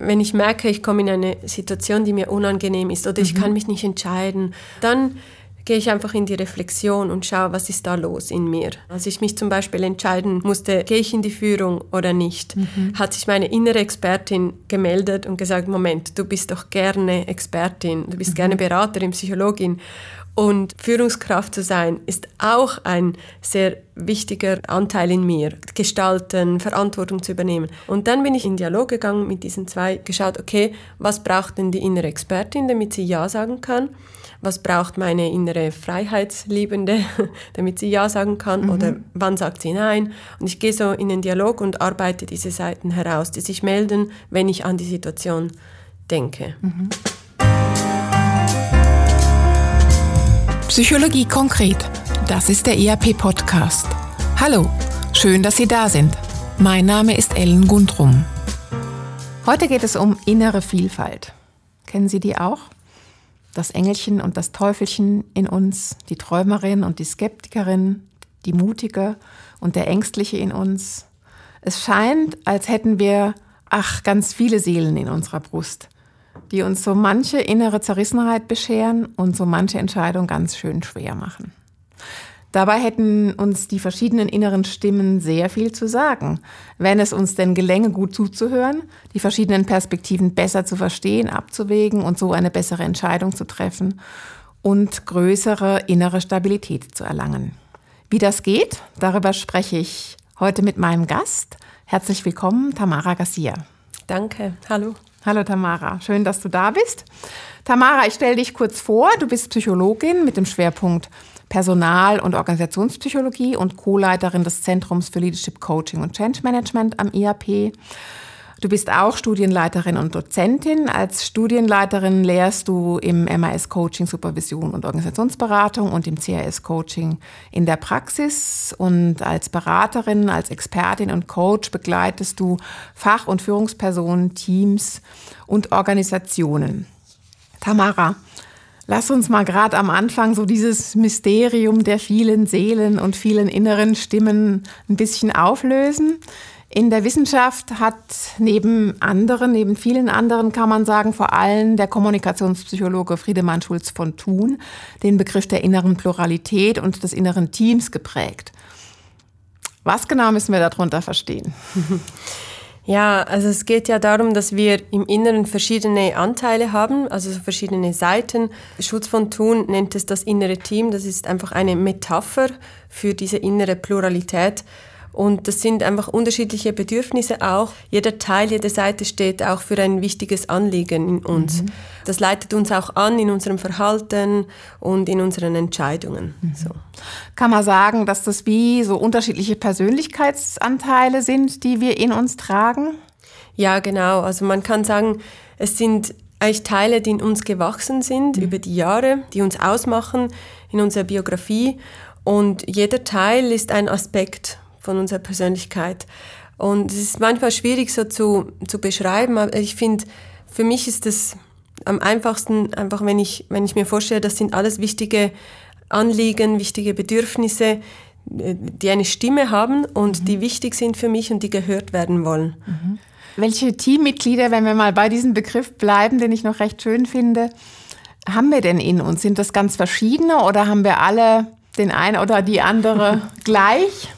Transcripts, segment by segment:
wenn ich merke, ich komme in eine Situation, die mir unangenehm ist oder mhm. ich kann mich nicht entscheiden, dann gehe ich einfach in die Reflexion und schaue, was ist da los in mir. Als ich mich zum Beispiel entscheiden musste, gehe ich in die Führung oder nicht, mhm. hat sich meine innere Expertin gemeldet und gesagt, Moment, du bist doch gerne Expertin, du bist mhm. gerne Beraterin, Psychologin. Und Führungskraft zu sein, ist auch ein sehr wichtiger Anteil in mir. Gestalten, Verantwortung zu übernehmen. Und dann bin ich in Dialog gegangen mit diesen zwei, geschaut, okay, was braucht denn die innere Expertin, damit sie Ja sagen kann? was braucht meine innere Freiheitsliebende, damit sie Ja sagen kann mhm. oder wann sagt sie Nein. Und ich gehe so in den Dialog und arbeite diese Seiten heraus, die sich melden, wenn ich an die Situation denke. Mhm. Psychologie konkret. Das ist der ERP-Podcast. Hallo, schön, dass Sie da sind. Mein Name ist Ellen Gundrum. Heute geht es um innere Vielfalt. Kennen Sie die auch? das Engelchen und das Teufelchen in uns, die Träumerin und die Skeptikerin, die Mutige und der Ängstliche in uns. Es scheint, als hätten wir, ach, ganz viele Seelen in unserer Brust, die uns so manche innere Zerrissenheit bescheren und so manche Entscheidung ganz schön schwer machen. Dabei hätten uns die verschiedenen inneren Stimmen sehr viel zu sagen, wenn es uns denn gelänge, gut zuzuhören, die verschiedenen Perspektiven besser zu verstehen, abzuwägen und so eine bessere Entscheidung zu treffen und größere innere Stabilität zu erlangen. Wie das geht, darüber spreche ich heute mit meinem Gast. Herzlich willkommen, Tamara Garcia. Danke, hallo. Hallo Tamara, schön, dass du da bist. Tamara, ich stelle dich kurz vor. Du bist Psychologin mit dem Schwerpunkt Personal- und Organisationspsychologie und Co-Leiterin des Zentrums für Leadership Coaching und Change Management am IAP. Du bist auch Studienleiterin und Dozentin. Als Studienleiterin lehrst du im MAS Coaching Supervision und Organisationsberatung und im CAS Coaching in der Praxis. Und als Beraterin, als Expertin und Coach begleitest du Fach- und Führungspersonen, Teams und Organisationen. Tamara, Lass uns mal gerade am Anfang so dieses Mysterium der vielen Seelen und vielen inneren Stimmen ein bisschen auflösen. In der Wissenschaft hat neben anderen, neben vielen anderen kann man sagen, vor allem der Kommunikationspsychologe Friedemann Schulz von Thun den Begriff der inneren Pluralität und des inneren Teams geprägt. Was genau müssen wir darunter verstehen? Ja, also es geht ja darum, dass wir im Inneren verschiedene Anteile haben, also verschiedene Seiten. Schutz von Thun nennt es das innere Team. Das ist einfach eine Metapher für diese innere Pluralität. Und das sind einfach unterschiedliche Bedürfnisse auch. Jeder Teil, jede Seite steht auch für ein wichtiges Anliegen in uns. Mhm. Das leitet uns auch an in unserem Verhalten und in unseren Entscheidungen. Mhm. So. Kann man sagen, dass das wie so unterschiedliche Persönlichkeitsanteile sind, die wir in uns tragen? Ja, genau. Also man kann sagen, es sind eigentlich Teile, die in uns gewachsen sind mhm. über die Jahre, die uns ausmachen in unserer Biografie. Und jeder Teil ist ein Aspekt von unserer Persönlichkeit. Und es ist manchmal schwierig so zu, zu beschreiben, aber ich finde, für mich ist es am einfachsten einfach, wenn ich, wenn ich mir vorstelle, das sind alles wichtige Anliegen, wichtige Bedürfnisse, die eine Stimme haben und mhm. die wichtig sind für mich und die gehört werden wollen. Mhm. Welche Teammitglieder, wenn wir mal bei diesem Begriff bleiben, den ich noch recht schön finde, haben wir denn in uns? Sind das ganz verschiedene oder haben wir alle den einen oder die andere gleich?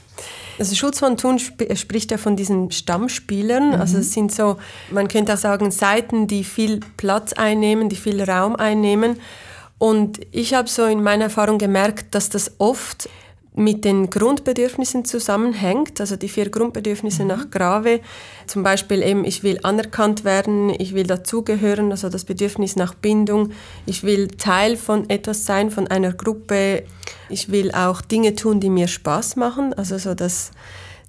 Also Schutz von Thun sp spricht ja von diesen Stammspielern. Mhm. Also es sind so, man könnte auch sagen, Seiten, die viel Platz einnehmen, die viel Raum einnehmen. Und ich habe so in meiner Erfahrung gemerkt, dass das oft mit den Grundbedürfnissen zusammenhängt, also die vier Grundbedürfnisse mhm. nach Grave, zum Beispiel eben, ich will anerkannt werden, ich will dazugehören, also das Bedürfnis nach Bindung, ich will Teil von etwas sein, von einer Gruppe, ich will auch Dinge tun, die mir Spaß machen, also so das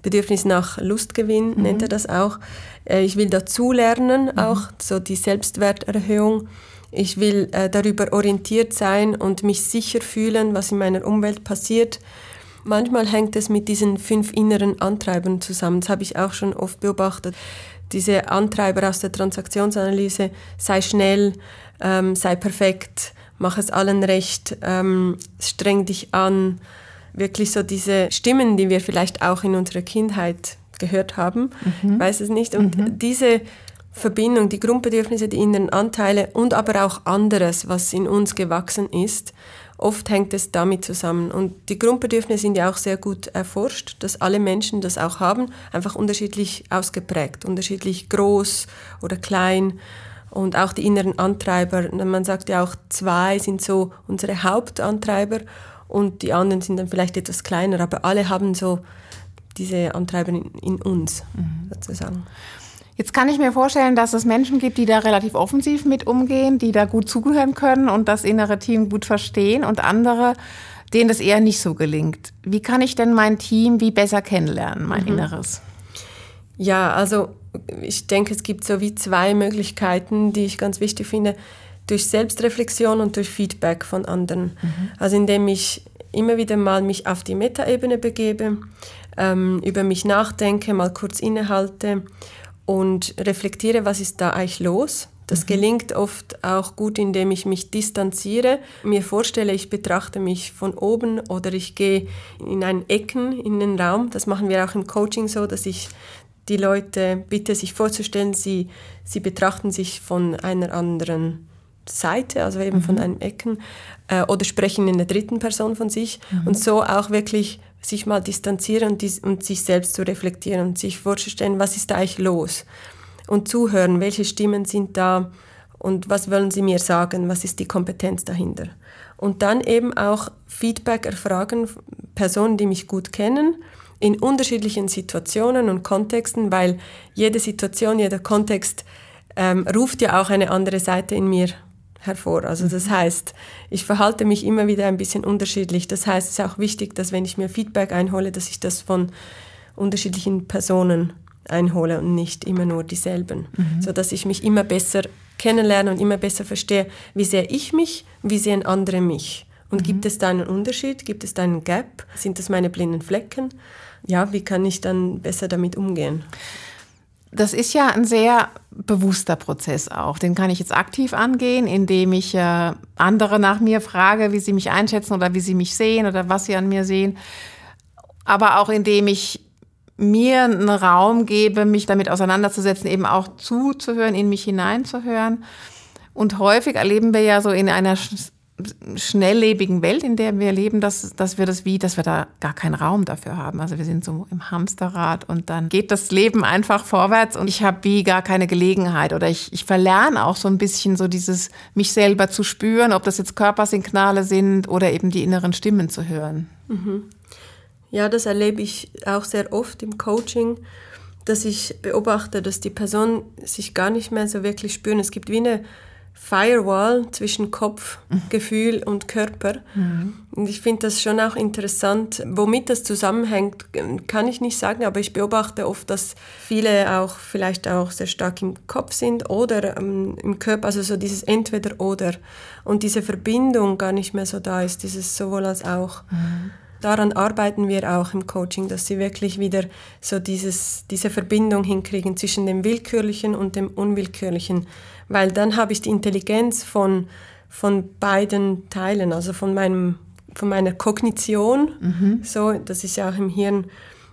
Bedürfnis nach Lustgewinn mhm. nennt er das auch. Äh, ich will dazulernen, mhm. auch so die Selbstwerterhöhung. Ich will äh, darüber orientiert sein und mich sicher fühlen, was in meiner Umwelt passiert. Manchmal hängt es mit diesen fünf inneren Antreibern zusammen. Das habe ich auch schon oft beobachtet. Diese Antreiber aus der Transaktionsanalyse, sei schnell, ähm, sei perfekt, mach es allen recht, ähm, streng dich an. Wirklich so diese Stimmen, die wir vielleicht auch in unserer Kindheit gehört haben, mhm. weiß es nicht. Und mhm. diese Verbindung, die Grundbedürfnisse, die inneren Anteile und aber auch anderes, was in uns gewachsen ist. Oft hängt es damit zusammen. Und die Grundbedürfnisse sind ja auch sehr gut erforscht, dass alle Menschen das auch haben, einfach unterschiedlich ausgeprägt, unterschiedlich groß oder klein. Und auch die inneren Antreiber, man sagt ja auch, zwei sind so unsere Hauptantreiber und die anderen sind dann vielleicht etwas kleiner, aber alle haben so diese Antreiber in, in uns mhm. sozusagen. Jetzt kann ich mir vorstellen, dass es Menschen gibt, die da relativ offensiv mit umgehen, die da gut zuhören können und das innere Team gut verstehen und andere, denen das eher nicht so gelingt. Wie kann ich denn mein Team wie besser kennenlernen, mein mhm. Inneres? Ja, also ich denke, es gibt so wie zwei Möglichkeiten, die ich ganz wichtig finde. Durch Selbstreflexion und durch Feedback von anderen. Mhm. Also indem ich immer wieder mal mich auf die Metaebene begebe, ähm, über mich nachdenke, mal kurz innehalte und reflektiere, was ist da eigentlich los. Das mhm. gelingt oft auch gut, indem ich mich distanziere, mir vorstelle, ich betrachte mich von oben oder ich gehe in einen Ecken in den Raum. Das machen wir auch im Coaching so, dass ich die Leute bitte, sich vorzustellen, sie, sie betrachten sich von einer anderen Seite, also eben mhm. von einem Ecken, äh, oder sprechen in der dritten Person von sich mhm. und so auch wirklich sich mal distanzieren und, dies, und sich selbst zu reflektieren und sich vorzustellen, was ist da eigentlich los und zuhören, welche Stimmen sind da und was wollen sie mir sagen, was ist die Kompetenz dahinter. Und dann eben auch Feedback erfragen, Personen, die mich gut kennen, in unterschiedlichen Situationen und Kontexten, weil jede Situation, jeder Kontext ähm, ruft ja auch eine andere Seite in mir hervor. Also das heißt, ich verhalte mich immer wieder ein bisschen unterschiedlich. Das heißt, es ist auch wichtig, dass wenn ich mir Feedback einhole, dass ich das von unterschiedlichen Personen einhole und nicht immer nur dieselben, mhm. so dass ich mich immer besser kennenlerne und immer besser verstehe, wie sehe ich mich, wie sehen andere mich. Und mhm. gibt es da einen Unterschied? Gibt es da einen Gap? Sind das meine blinden Flecken? Ja, wie kann ich dann besser damit umgehen? Das ist ja ein sehr bewusster Prozess auch. Den kann ich jetzt aktiv angehen, indem ich äh, andere nach mir frage, wie sie mich einschätzen oder wie sie mich sehen oder was sie an mir sehen. Aber auch indem ich mir einen Raum gebe, mich damit auseinanderzusetzen, eben auch zuzuhören, in mich hineinzuhören. Und häufig erleben wir ja so in einer schnelllebigen Welt, in der wir leben, dass, dass wir das wie, dass wir da gar keinen Raum dafür haben. Also wir sind so im Hamsterrad und dann geht das Leben einfach vorwärts und ich habe wie gar keine Gelegenheit oder ich, ich verlerne auch so ein bisschen so dieses, mich selber zu spüren, ob das jetzt Körpersignale sind oder eben die inneren Stimmen zu hören. Mhm. Ja, das erlebe ich auch sehr oft im Coaching, dass ich beobachte, dass die Personen sich gar nicht mehr so wirklich spüren. Es gibt wie eine Firewall zwischen Kopf, mhm. Gefühl und Körper. Mhm. Und ich finde das schon auch interessant. Womit das zusammenhängt, kann ich nicht sagen, aber ich beobachte oft, dass viele auch vielleicht auch sehr stark im Kopf sind oder ähm, im Körper, also so dieses Entweder-Oder. Und diese Verbindung gar nicht mehr so da ist, dieses sowohl als auch. Mhm. Daran arbeiten wir auch im Coaching, dass sie wirklich wieder so dieses, diese Verbindung hinkriegen zwischen dem Willkürlichen und dem Unwillkürlichen weil dann habe ich die Intelligenz von, von beiden Teilen, also von, meinem, von meiner Kognition, mhm. so, das ist ja auch im Hirn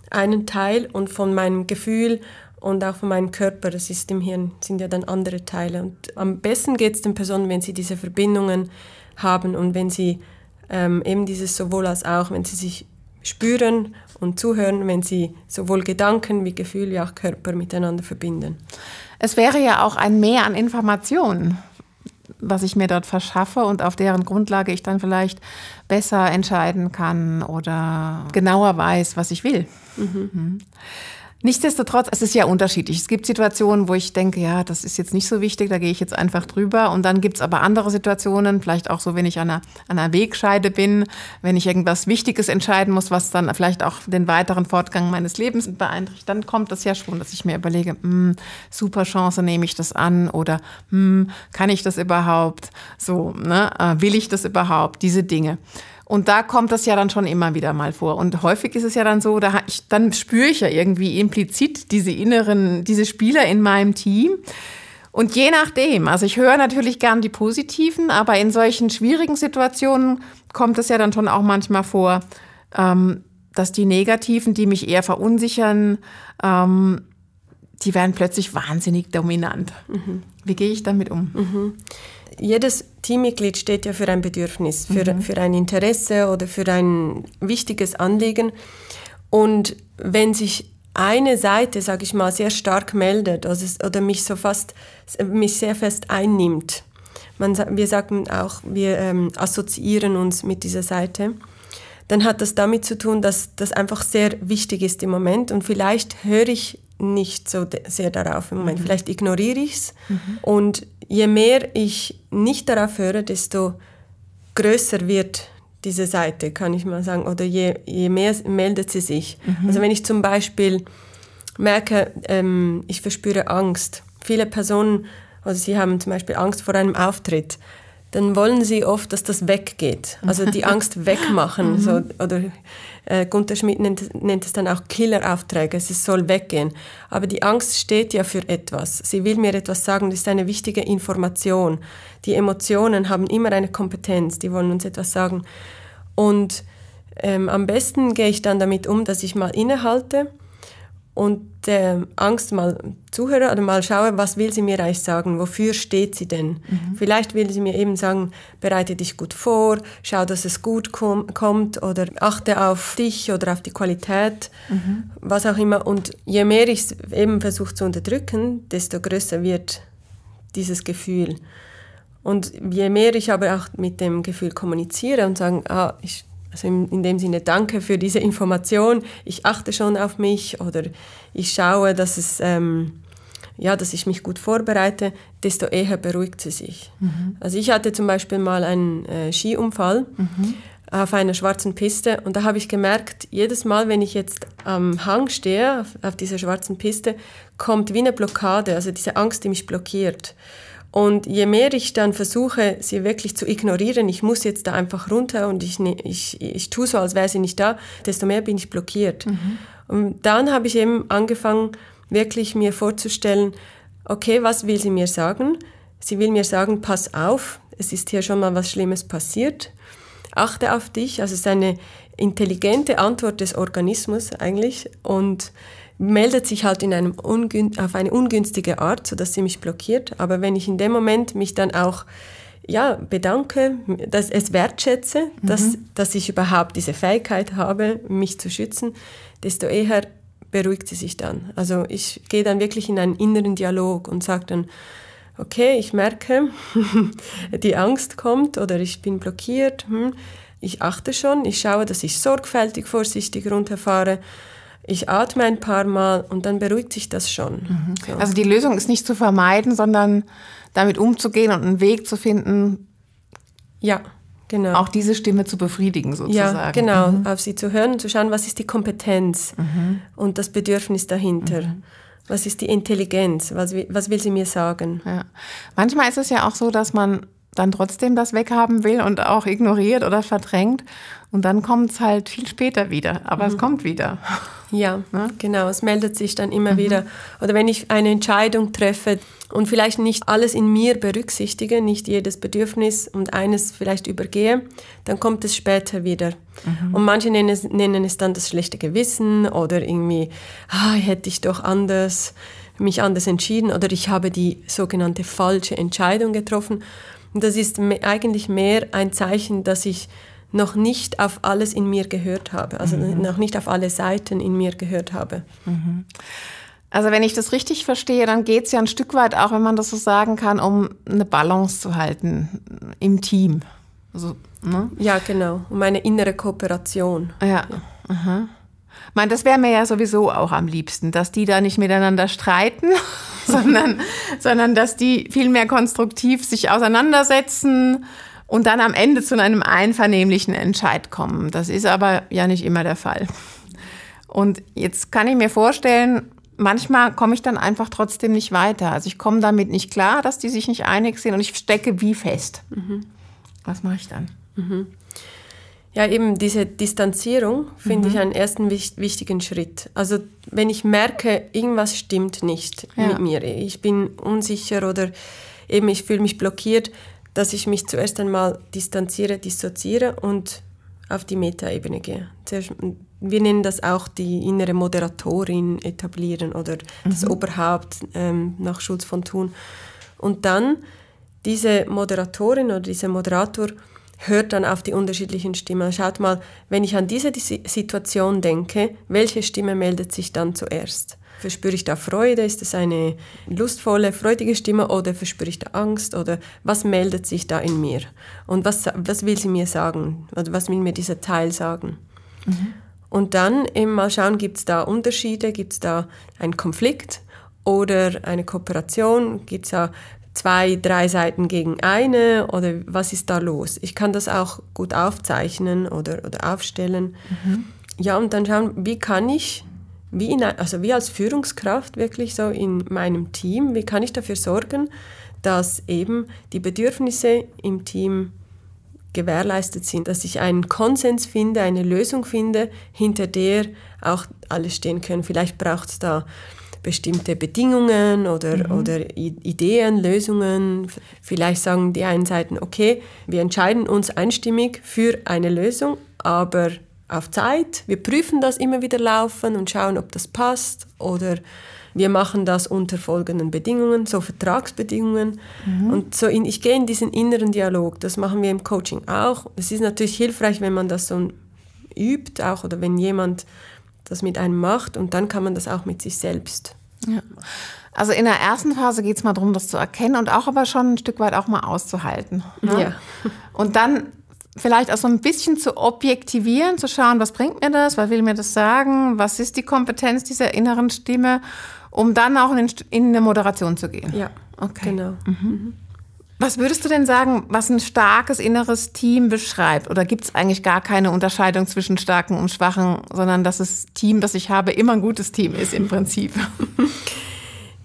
einen Teil, und von meinem Gefühl und auch von meinem Körper, das ist im Hirn, sind ja dann andere Teile. Und am besten geht es den Personen, wenn sie diese Verbindungen haben und wenn sie ähm, eben dieses sowohl als auch, wenn sie sich spüren und zuhören, wenn sie sowohl Gedanken wie Gefühl wie auch Körper miteinander verbinden. Es wäre ja auch ein Mehr an Informationen, was ich mir dort verschaffe und auf deren Grundlage ich dann vielleicht besser entscheiden kann oder genauer weiß, was ich will. Mhm. Mhm. Nichtsdestotrotz, es ist ja unterschiedlich. Es gibt Situationen, wo ich denke, ja, das ist jetzt nicht so wichtig, da gehe ich jetzt einfach drüber. Und dann gibt es aber andere Situationen, vielleicht auch so, wenn ich an einer, an einer Wegscheide bin, wenn ich irgendwas Wichtiges entscheiden muss, was dann vielleicht auch den weiteren Fortgang meines Lebens beeinträchtigt, dann kommt das ja schon, dass ich mir überlege, mh, hm, super Chance, nehme ich das an oder mh, hm, kann ich das überhaupt? So, ne? Äh, will ich das überhaupt? Diese Dinge. Und da kommt das ja dann schon immer wieder mal vor. Und häufig ist es ja dann so, da ich, dann spüre ich ja irgendwie implizit diese inneren, diese Spieler in meinem Team. Und je nachdem, also ich höre natürlich gern die positiven, aber in solchen schwierigen Situationen kommt es ja dann schon auch manchmal vor, ähm, dass die negativen, die mich eher verunsichern, ähm, die werden plötzlich wahnsinnig dominant. Mhm. Wie gehe ich damit um? Mhm. Jedes Teammitglied steht ja für ein Bedürfnis, für, mhm. für ein Interesse oder für ein wichtiges Anliegen. Und wenn sich eine Seite, sage ich mal, sehr stark meldet oder, oder mich so fast, mich sehr fest einnimmt, man, wir sagen auch, wir ähm, assoziieren uns mit dieser Seite, dann hat das damit zu tun, dass das einfach sehr wichtig ist im Moment und vielleicht höre ich nicht so sehr darauf im Moment. Mhm. Vielleicht ignoriere ich es. Mhm. Und je mehr ich nicht darauf höre, desto größer wird diese Seite, kann ich mal sagen. Oder je, je mehr meldet sie sich. Mhm. Also wenn ich zum Beispiel merke, ähm, ich verspüre Angst. Viele Personen also sie haben zum Beispiel Angst vor einem Auftritt, dann wollen sie oft, dass das weggeht. Also die Angst wegmachen. Mhm. so, oder äh, Gunther Schmidt nennt, nennt, es dann auch Killeraufträge, es soll weggehen. Aber die Angst steht ja für etwas. Sie will mir etwas sagen, das ist eine wichtige Information. Die Emotionen haben immer eine Kompetenz, die wollen uns etwas sagen. Und ähm, am besten gehe ich dann damit um, dass ich mal innehalte und der Angst mal zuhöre oder mal schaue, was will sie mir eigentlich sagen, wofür steht sie denn? Mhm. Vielleicht will sie mir eben sagen, bereite dich gut vor, schau, dass es gut kom kommt oder achte auf dich oder auf die Qualität, mhm. was auch immer. Und je mehr ich es eben versuche zu unterdrücken, desto größer wird dieses Gefühl. Und je mehr ich aber auch mit dem Gefühl kommuniziere und sage, ah, ich also in, in, dem Sinne danke für diese Information. Ich achte schon auf mich oder ich schaue, dass, es, ähm, ja, dass ich mich gut vorbereite, desto eher beruhigt sie sich. Mhm. Also ich hatte zum Beispiel mal einen äh, Skiunfall mhm. auf einer schwarzen Piste und da habe ich gemerkt, jedes Mal, wenn ich jetzt am Hang stehe, auf, auf dieser schwarzen Piste, kommt wie eine Blockade, also diese Angst, die mich blockiert. Und je mehr ich dann versuche, sie wirklich zu ignorieren, ich muss jetzt da einfach runter und ich, ne, ich, ich tue so, als wäre sie nicht da, desto mehr bin ich blockiert. Mhm. Und dann habe ich eben angefangen, wirklich mir vorzustellen, okay, was will sie mir sagen? Sie will mir sagen, pass auf, es ist hier schon mal was Schlimmes passiert. Achte auf dich. Also es ist eine intelligente Antwort des Organismus eigentlich. Und meldet sich halt in einem auf eine ungünstige Art, sodass sie mich blockiert. Aber wenn ich in dem Moment mich dann auch ja, bedanke, dass es wertschätze, mhm. dass, dass ich überhaupt diese Fähigkeit habe, mich zu schützen, desto eher beruhigt sie sich dann. Also ich gehe dann wirklich in einen inneren Dialog und sage dann, okay, ich merke, die Angst kommt oder ich bin blockiert. Hm. Ich achte schon, ich schaue, dass ich sorgfältig, vorsichtig runterfahre ich atme ein paar Mal und dann beruhigt sich das schon. Mhm. So. Also die Lösung ist nicht zu vermeiden, sondern damit umzugehen und einen Weg zu finden. Ja, genau. Auch diese Stimme zu befriedigen sozusagen. Ja, genau. Mhm. Auf sie zu hören und zu schauen, was ist die Kompetenz mhm. und das Bedürfnis dahinter. Mhm. Was ist die Intelligenz? Was, was will sie mir sagen? Ja. Manchmal ist es ja auch so, dass man dann trotzdem das weghaben will und auch ignoriert oder verdrängt. Und dann kommt es halt viel später wieder. Aber mhm. es kommt wieder. Ja, ja, genau. Es meldet sich dann immer mhm. wieder. Oder wenn ich eine Entscheidung treffe und vielleicht nicht alles in mir berücksichtige, nicht jedes Bedürfnis und eines vielleicht übergehe, dann kommt es später wieder. Mhm. Und manche nennen es, nennen es dann das schlechte Gewissen oder irgendwie, ah, hätte ich doch anders mich anders entschieden oder ich habe die sogenannte falsche Entscheidung getroffen. Und das ist eigentlich mehr ein Zeichen, dass ich noch nicht auf alles in mir gehört habe, also mhm. noch nicht auf alle Seiten in mir gehört habe. Mhm. Also wenn ich das richtig verstehe, dann geht es ja ein Stück weit auch, wenn man das so sagen kann, um eine Balance zu halten im Team. Also, ne? Ja, genau, um eine innere Kooperation. Ja. ja. Aha. Meine, das wäre mir ja sowieso auch am liebsten, dass die da nicht miteinander streiten, sondern, sondern dass die viel mehr konstruktiv sich auseinandersetzen und dann am Ende zu einem einvernehmlichen Entscheid kommen. Das ist aber ja nicht immer der Fall. Und jetzt kann ich mir vorstellen, manchmal komme ich dann einfach trotzdem nicht weiter. Also ich komme damit nicht klar, dass die sich nicht einig sind und ich stecke wie fest. Mhm. Was mache ich dann? Mhm. Ja, eben diese Distanzierung finde mhm. ich einen ersten wichtigen Schritt. Also wenn ich merke, irgendwas stimmt nicht ja. mit mir, ich bin unsicher oder eben ich fühle mich blockiert, dass ich mich zuerst einmal distanziere, dissoziere und auf die Metaebene gehe. Zuerst wir nennen das auch die innere Moderatorin etablieren oder das Mhm. Oberhaupt ähm, nach Schulz von Thun. Und dann diese Moderatorin oder dieser Moderator hört dann auf die unterschiedlichen Stimmen. Schaut mal, wenn ich an diese Di- Situation denke, welche Stimme meldet sich dann zuerst? Verspüre ich da Freude? Ist es eine lustvolle, freudige Stimme oder verspüre ich da Angst? Oder was meldet sich da in mir? Und was, was will sie mir sagen? Oder was will mir dieser Teil sagen? Und dann eben mal schauen, gibt es da Unterschiede, gibt es da einen Konflikt oder eine Kooperation, gibt es da zwei, drei Seiten gegen eine oder was ist da los? Ich kann das auch gut aufzeichnen oder, oder aufstellen. Ja, und dann schauen, wie kann ich, wie, in, also wie als Führungskraft wirklich so in meinem Team, wie kann ich dafür sorgen, dass eben die Bedürfnisse im Team gewährleistet sind, dass ich einen Konsens finde, eine Lösung finde, hinter der auch alle stehen können. Vielleicht braucht es da bestimmte Bedingungen oder, oder I- Ideen, Lösungen. Vielleicht sagen die einen Seiten, okay, wir entscheiden uns einstimmig für eine Lösung, aber auf Zeit. Wir prüfen das immer wieder laufen und schauen, ob das passt oder wir machen das unter folgenden Bedingungen, so Vertragsbedingungen. Und so in, ich gehe in diesen inneren Dialog. Das machen wir im Coaching auch. Es ist natürlich hilfreich, wenn man das so übt, auch oder wenn jemand das mit einem macht und dann kann man das auch mit sich selbst. Ja. Also in der ersten Phase geht es mal darum, das zu erkennen und auch aber schon ein Stück weit auch mal auszuhalten. Ne? Ja. Und dann vielleicht auch so ein bisschen zu objektivieren, zu schauen, was bringt mir das, was will mir das sagen, was ist die Kompetenz dieser inneren Stimme, um dann auch in, in eine Moderation zu gehen. Ja, Okay. genau. Was würdest du denn sagen, was ein starkes inneres Team beschreibt? Oder gibt es eigentlich gar keine Unterscheidung zwischen starken und schwachen, sondern dass das Team, das ich habe, immer ein gutes Team ist im Prinzip?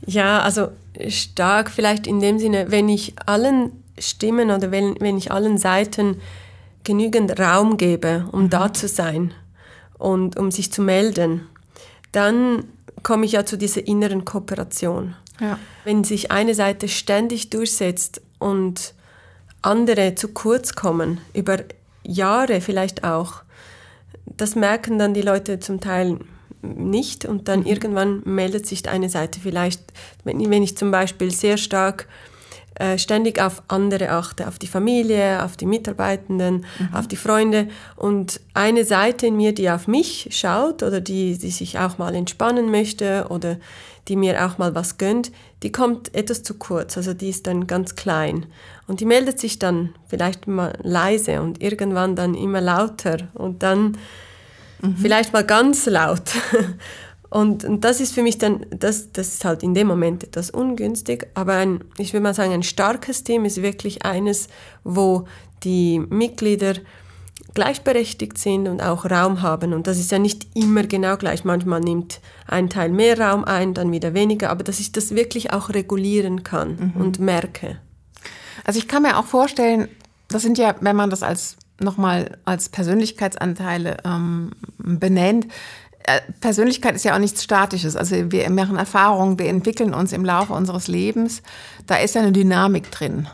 Ja, also stark vielleicht in dem Sinne, wenn ich allen Stimmen oder wenn, wenn ich allen Seiten genügend Raum gebe, um da zu sein und um sich zu melden, dann komme ich ja zu dieser inneren Kooperation. Ja. Wenn sich eine Seite ständig durchsetzt und andere zu kurz kommen, über Jahre vielleicht auch, das merken dann die Leute zum Teil nicht und dann irgendwann meldet sich eine Seite vielleicht, wenn, ich zum Beispiel sehr stark äh, ständig auf andere achte, auf die Familie, auf die Mitarbeitenden, auf die Freunde und eine Seite in mir, die auf mich schaut oder die, die sich auch mal entspannen möchte oder die mir auch mal was gönnt, die kommt etwas zu kurz, also die ist dann ganz klein und die meldet sich dann vielleicht mal leise und irgendwann dann immer lauter und dann vielleicht mal ganz laut. Und, und das ist für mich dann, das, das ist halt in dem Moment etwas ungünstig, aber ein, ich würde mal sagen, ein starkes Team ist wirklich eines, wo die Mitglieder gleichberechtigt sind und auch Raum haben. Und das ist ja nicht immer genau gleich. Manchmal nimmt ein Teil mehr Raum ein, dann wieder weniger, aber dass ich das wirklich auch regulieren kann und merke. Also ich kann mir auch vorstellen, das sind ja, wenn man das als nochmal als Persönlichkeitsanteile ähm, benennt, äh, Persönlichkeit ist ja auch nichts Statisches. Also wir machen Erfahrungen, wir entwickeln uns im Laufe unseres Lebens. Da ist ja eine Dynamik drin.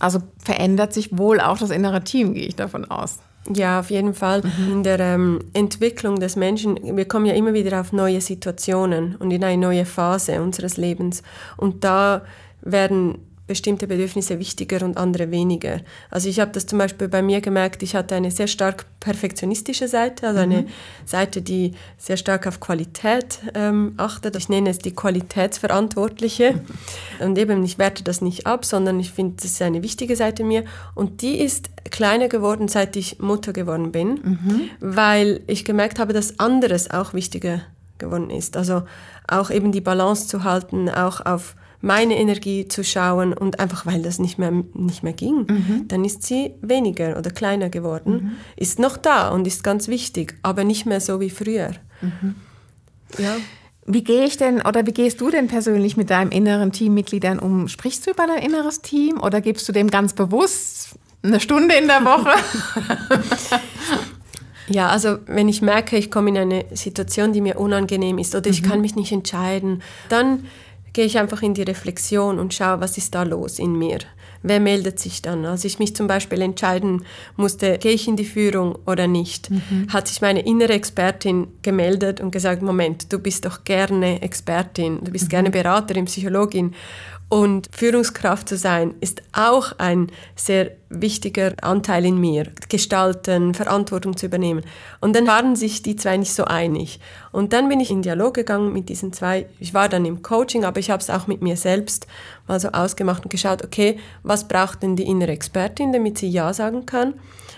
Also verändert sich wohl auch das innere Team, gehe ich davon aus. Ja, auf jeden Fall. In der ähm, Entwicklung des Menschen, wir kommen ja immer wieder auf neue Situationen und in eine neue Phase unseres Lebens. Und da werden bestimmte Bedürfnisse wichtiger und andere weniger. Also ich habe das zum Beispiel bei mir gemerkt, ich hatte eine sehr stark perfektionistische Seite, also eine Seite, die sehr stark auf Qualität ähm, achtet. Ich nenne es die Qualitätsverantwortliche. Und eben, ich werte das nicht ab, sondern ich finde, das ist eine wichtige Seite mir. Und die ist kleiner geworden, seit ich Mutter geworden bin, weil ich gemerkt habe, dass anderes auch wichtiger geworden ist. Also auch eben die Balance zu halten, auch auf meine Energie zu schauen und einfach weil das nicht mehr, nicht mehr ging, dann ist sie weniger oder kleiner geworden, ist noch da und ist ganz wichtig, aber nicht mehr so wie früher. Ja. Wie gehe ich denn oder wie gehst du denn persönlich mit deinem inneren Teammitgliedern um? Sprichst du über dein inneres Team oder gibst du dem ganz bewusst eine Stunde in der Woche? Ja, also wenn ich merke, ich komme in eine Situation, die mir unangenehm ist oder ich kann mich nicht entscheiden, dann gehe ich einfach in die Reflexion und schaue, was ist da los in mir. Wer meldet sich dann? Als ich mich zum Beispiel entscheiden musste, gehe ich in die Führung oder nicht, mhm. hat sich meine innere Expertin gemeldet und gesagt, Moment, du bist doch gerne Expertin, du bist mhm. gerne Beraterin, Psychologin. Und Führungskraft zu sein, ist auch ein sehr wichtiger Anteil in mir. Gestalten, Verantwortung zu übernehmen. Und dann waren sich die zwei nicht so einig. Und dann bin ich in Dialog gegangen mit diesen zwei. Ich war dann im Coaching, aber ich habe es auch mit mir selbst mal so ausgemacht und geschaut, okay, was braucht denn die innere Expertin, damit sie Ja sagen kann?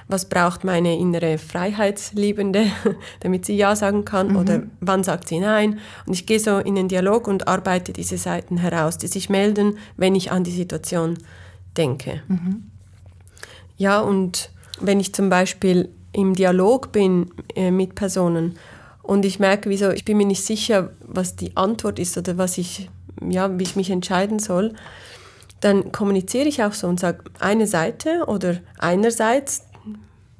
was braucht meine innere Freiheitsliebende, damit sie Ja sagen kann mhm. oder wann sagt sie Nein. Und ich gehe so in den Dialog und arbeite diese Seiten heraus, die sich melden, wenn ich an die Situation denke. Mhm. Ja, und wenn ich zum Beispiel im Dialog bin äh, mit Personen und ich merke, wieso, ich bin mir nicht sicher, was die Antwort ist oder was ich, ja, wie ich mich entscheiden soll, dann kommuniziere ich auch so und sage eine Seite oder einerseits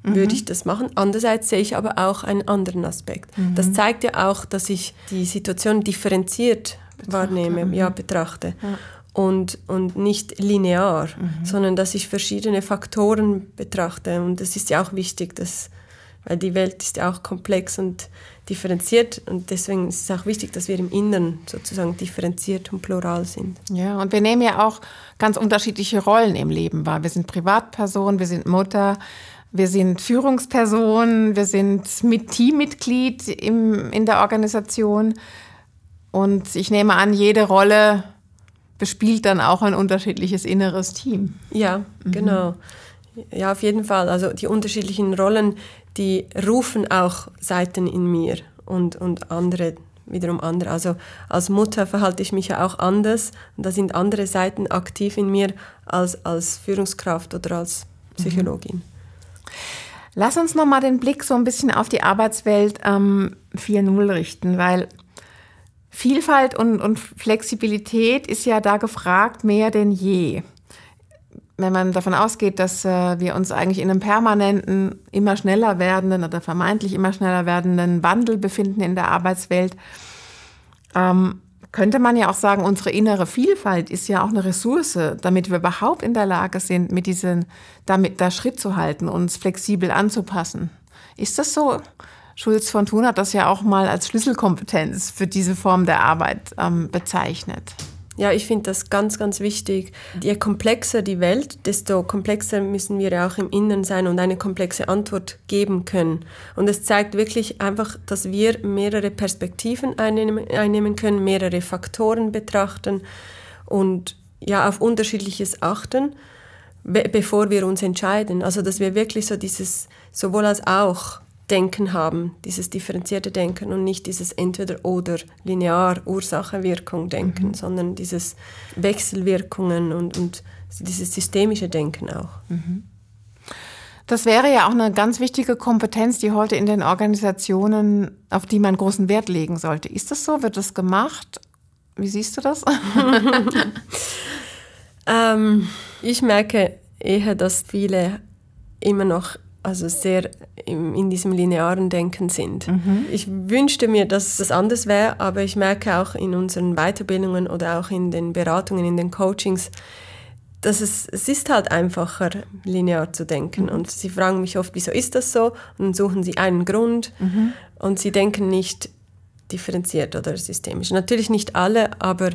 mhm. würde ich das machen. Andererseits sehe ich aber auch einen anderen Aspekt. Mhm. Das zeigt ja auch, dass ich die Situation differenziert betrachte. wahrnehme, mhm. ja, betrachte. Ja. Und, und nicht linear, mhm. sondern dass ich verschiedene Faktoren betrachte. Und das ist ja auch wichtig, dass, weil die Welt ist ja auch komplex und differenziert und deswegen ist es auch wichtig, dass wir im Inneren sozusagen differenziert und plural sind. Ja, und wir nehmen ja auch ganz unterschiedliche Rollen im Leben wahr. Wir sind Privatperson, wir sind Mutter, wir sind Führungsperson, wir sind mit Teammitglied im, in der Organisation. Und ich nehme an, jede Rolle bespielt dann auch ein unterschiedliches inneres Team. Ja, mhm. genau. Ja, auf jeden Fall. Also die unterschiedlichen Rollen, die rufen auch Seiten in mir und, und andere wiederum andere. Also als Mutter verhalte ich mich ja auch anders und da sind andere Seiten aktiv in mir als als Führungskraft oder als Psychologin. Mhm. Lass uns noch mal den Blick so ein bisschen auf die Arbeitswelt ähm, 4.0 richten, weil Vielfalt und, und Flexibilität ist ja da gefragt mehr denn je. Wenn man davon ausgeht, dass äh, wir uns eigentlich in einem permanenten, immer schneller werdenden oder vermeintlich immer schneller werdenden Wandel befinden in der Arbeitswelt, ähm, könnte man ja auch sagen, unsere innere Vielfalt ist ja auch eine Ressource, damit wir überhaupt in der Lage sind, mit diesen, damit da Schritt zu halten, uns flexibel anzupassen. Ist das so? Schulz von Thun hat das ja auch mal als Schlüsselkompetenz für diese Form der Arbeit ähm, bezeichnet. Ja, ich finde das ganz, ganz wichtig. Je komplexer die Welt, desto komplexer müssen wir auch im Inneren sein und eine komplexe Antwort geben können. Und es zeigt wirklich einfach, dass wir mehrere Perspektiven einnehmen, können, mehrere Faktoren betrachten und ja, auf unterschiedliches achten, be bevor wir uns entscheiden. Also, dass wir wirklich so dieses sowohl als auch Denken haben, dieses differenzierte Denken und nicht dieses Entweder-Oder, linear Ursache-Wirkung-Denken, mhm. sondern dieses Wechselwirkungen und, und dieses systemische Denken auch. Mhm. Das wäre ja auch eine ganz wichtige Kompetenz, die heute in den Organisationen, auf die man großen Wert legen sollte. Ist das so? Wird das gemacht? Wie siehst du das? ähm, ich merke eher, dass viele immer noch also sehr in diesem linearen Denken sind. Mhm. Ich wünschte mir, dass das anders wäre, aber ich merke auch in unseren Weiterbildungen oder auch in den Beratungen, in den Coachings, dass es, es ist halt einfacher, linear zu denken. Mhm. Und sie fragen mich oft, wieso ist das so? Und dann suchen sie einen Grund mhm. und sie denken nicht differenziert oder systemisch. Natürlich nicht alle, aber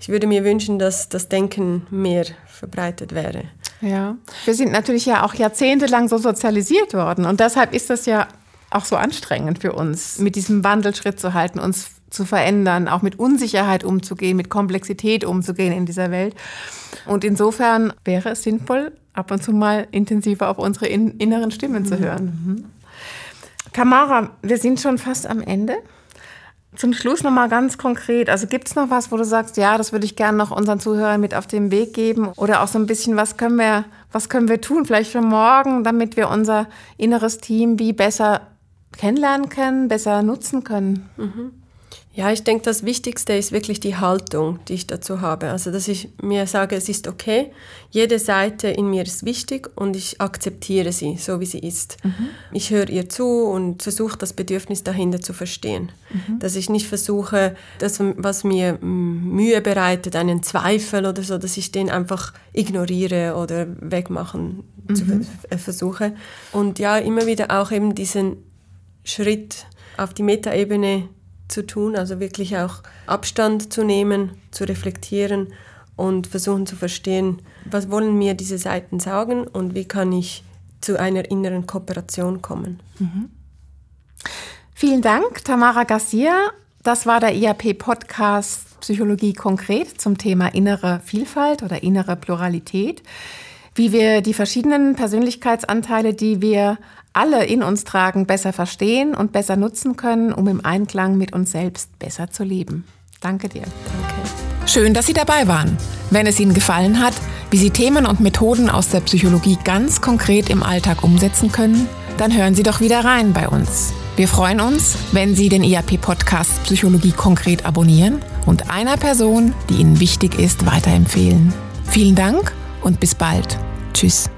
ich würde mir wünschen, dass das Denken mehr verbreitet wäre. Ja, wir sind natürlich ja auch jahrzehntelang so sozialisiert worden und deshalb ist das ja auch so anstrengend für uns, mit diesem Wandel Schritt zu halten, uns zu verändern, auch mit Unsicherheit umzugehen, mit Komplexität umzugehen in dieser Welt. Und insofern wäre es sinnvoll, ab und zu mal intensiver auf unsere inneren Stimmen zu hören. Mhm. Tamara, wir sind schon fast am Ende. Zum Schluss nochmal ganz konkret. Also gibt es noch was, wo du sagst, ja, das würde ich gerne noch unseren Zuhörern mit auf den Weg geben? Oder auch so ein bisschen, was können wir, was können wir tun, vielleicht für morgen, damit wir unser inneres Team wie besser kennenlernen können, besser nutzen können? Mhm. Ja, ich denke, das Wichtigste ist wirklich die Haltung, die ich dazu habe. Also, dass ich mir sage, es ist okay, jede Seite in mir ist wichtig und ich akzeptiere sie, so wie sie ist. Mhm. Ich höre ihr zu und versuche, das Bedürfnis dahinter zu verstehen. Mhm. Dass ich nicht versuche, das, was mir Mühe bereitet, einen Zweifel oder so, dass ich den einfach ignoriere oder wegmachen mhm. zu, äh, versuche. Und ja, immer wieder auch eben diesen Schritt auf die Metaebene zu tun, also wirklich auch Abstand zu nehmen, zu reflektieren und versuchen zu verstehen, was wollen mir diese Seiten sagen und wie kann ich zu einer inneren Kooperation kommen. Mhm. Vielen Dank, Tamara Garcia. Das war der IAP-Podcast Psychologie konkret zum Thema innere Vielfalt oder innere Pluralität. Wie wir die verschiedenen Persönlichkeitsanteile, die wir alle in uns tragen, besser verstehen und besser nutzen können, um im Einklang mit uns selbst besser zu leben. Danke dir. Danke. Schön, dass Sie dabei waren. Wenn es Ihnen gefallen hat, wie Sie Themen und Methoden aus der Psychologie ganz konkret im Alltag umsetzen können, dann hören Sie doch wieder rein bei uns. Wir freuen uns, wenn Sie den IAP-Podcast Psychologie konkret abonnieren und einer Person, die Ihnen wichtig ist, weiterempfehlen. Vielen Dank und bis bald. Tschüss.